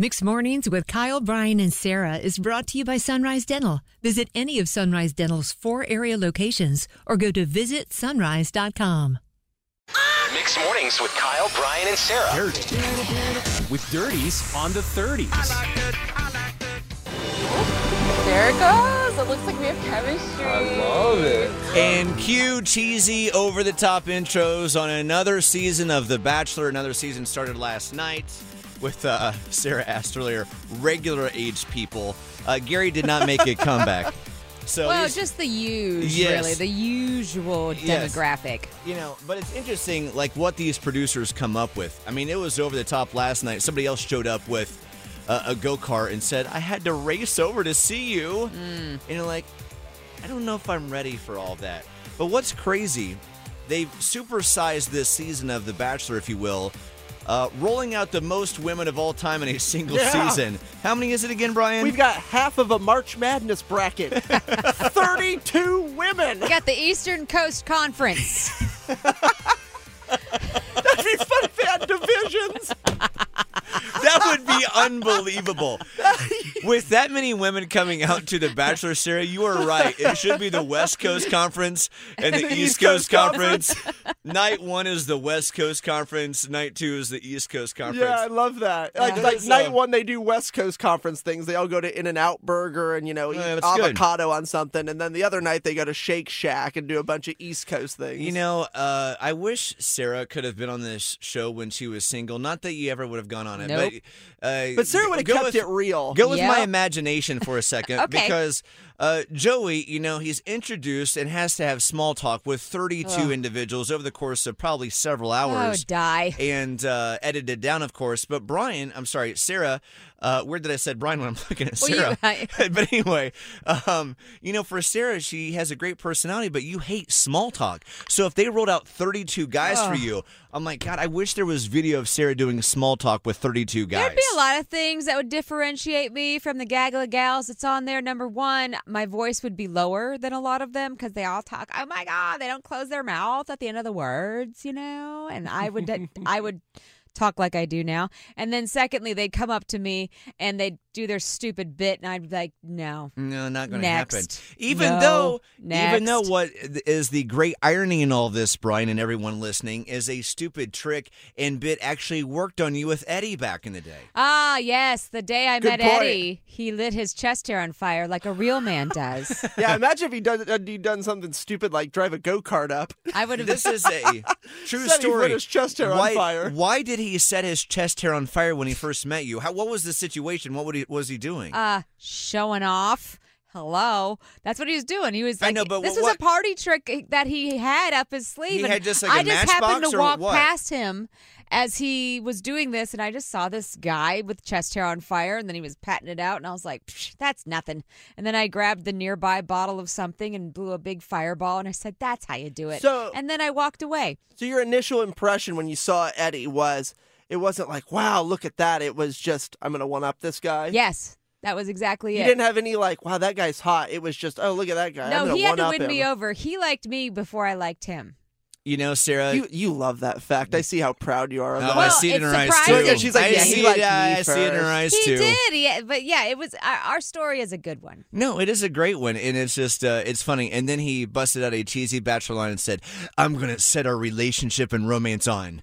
Mixed Mornings with Kyle, Brian, and Sarah is brought to you by Sunrise Dental. Visit any of Sunrise Dental's four area locations or go to visitsunrise.com. Mixed mornings with Kyle, Brian, and Sarah. Dirty. With dirties on the 30s. There it goes. It looks like we have chemistry. I love it. And cue cheesy over the top intros on another season of The Bachelor. Another season started last night with uh, Sarah asked earlier, regular aged people. Uh, Gary did not make a comeback. So Well, just the use, Yes. really, the usual Yes. demographic. you know, but it's interesting, like what these producers come up with. I mean, it was over the top last night. Somebody else showed up with uh, a go kart and said, "I had to race over to see you," and you're like, I don't know if I'm ready for all that. But what's crazy, they've supersized this season of The Bachelor, if you will. Uh, rolling out the most women of all time in a single Yeah. season. How many is it again, Brian? We've got half of a March Madness bracket. 32 women. We got the Eastern Coast Conference. That'd be fun if they had divisions. That would be unbelievable. With that many women coming out to the Bachelor Sarah, you are right. It should be the West Coast Conference and the, East, Coast, Conference. night one is the West Coast Conference. Night two is the East Coast Conference. Yeah, I love that. Like, That like night one, they do West Coast Conference things. They all go to In-N-Out Burger and, you know, eat Yeah, that's good. avocado on something. And then the other night, they go to Shake Shack and do a bunch of East Coast things. You know, uh, I wish Sarah could have been on this show when she was single. Not that you ever would have gone on it, Nope. but uh, but Sarah would have go kept with- it real. Go with my imagination for a second Okay. because uh, Joey, you know, he's introduced and has to have small talk with 32 individuals over the course of probably several oh, hours. die. and uh, edited down, of course. But Brian, I'm sorry, Sarah. Uh, where did I said Brian when I'm looking at Well, you- Sarah? But anyway, um, you know, for Sarah, she has a great personality, but you hate small talk. So if they rolled out 32 guys for you, I'm like, God, I wish there was video of Sarah doing small talk with 32 guys. There'd be a lot of things that would differentiate me from the gaggle of gals that's on there. Number one, my voice would be lower than a lot of them because they all talk. Oh my god, they don't close their mouth at the end of the words, you know. And I would, I would talk like I do now. And then secondly, they'd come up to me and they'd do their stupid bit, and I'd be like, no. No, not going to happen. Even No. though, even though what is the great irony in all this, Brian, and everyone listening, is a stupid trick and bit actually worked on you with Eddie back in the day. Ah, yes. The day I Good met point. Eddie, he lit his chest hair on fire like a real man does. yeah, imagine if he done, he'd done something stupid like drive a go kart up. I would have. This is a true Said he story. lit his chest hair on fire. Why did he set his chest hair on fire when he first met you? How, what was the situation? What would he, was he doing? uh showing off. Hello, that's what he was doing. He was I like, know, but this what- was a party trick that he had up his sleeve. He and had just like I just happened to walk what? past him as he was doing this, and I just saw this guy with chest hair on fire, and then he was patting it out, and I was like, Psh, that's nothing. And then I grabbed the nearby bottle of something and blew a big fireball, and I said, that's how you do it. So- and then I walked away. So your initial impression when you saw Eddie was it wasn't like, wow, look at that. It was just, I'm going to one up this guy. Yes, that was exactly it. You didn't have any like, wow, that guy's hot. It was just, oh, look at that guy. No, he had to one-up win me over. He liked me before I liked him. you know, Sarah. You you love that fact. I see how proud you are of Oh, that. I Well, see it in her eyes surprising. too. She's like, I yeah, he see liked it. me I see it in her first. eyes He too. did, yeah, but yeah, it was our, our story is a good one. No, it is a great one, and it's just uh, it's funny. And then he busted out a cheesy bachelor line and said, "I'm gonna set our relationship and romance on."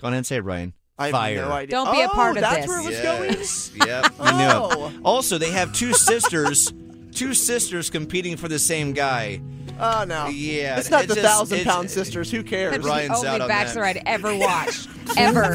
Go on and say it, Ryan. I have Fire. no idea. Don't be a Oh, part of that's this. where it was going. Yep. You Oh. knew. Also, they have two sisters, two sisters competing for the same guy. Oh no. Yeah, It's not it's the just- thousand it's- pound sisters. Who cares? That's Ryan's the out only on Bachelor that. I'd ever watched. ever.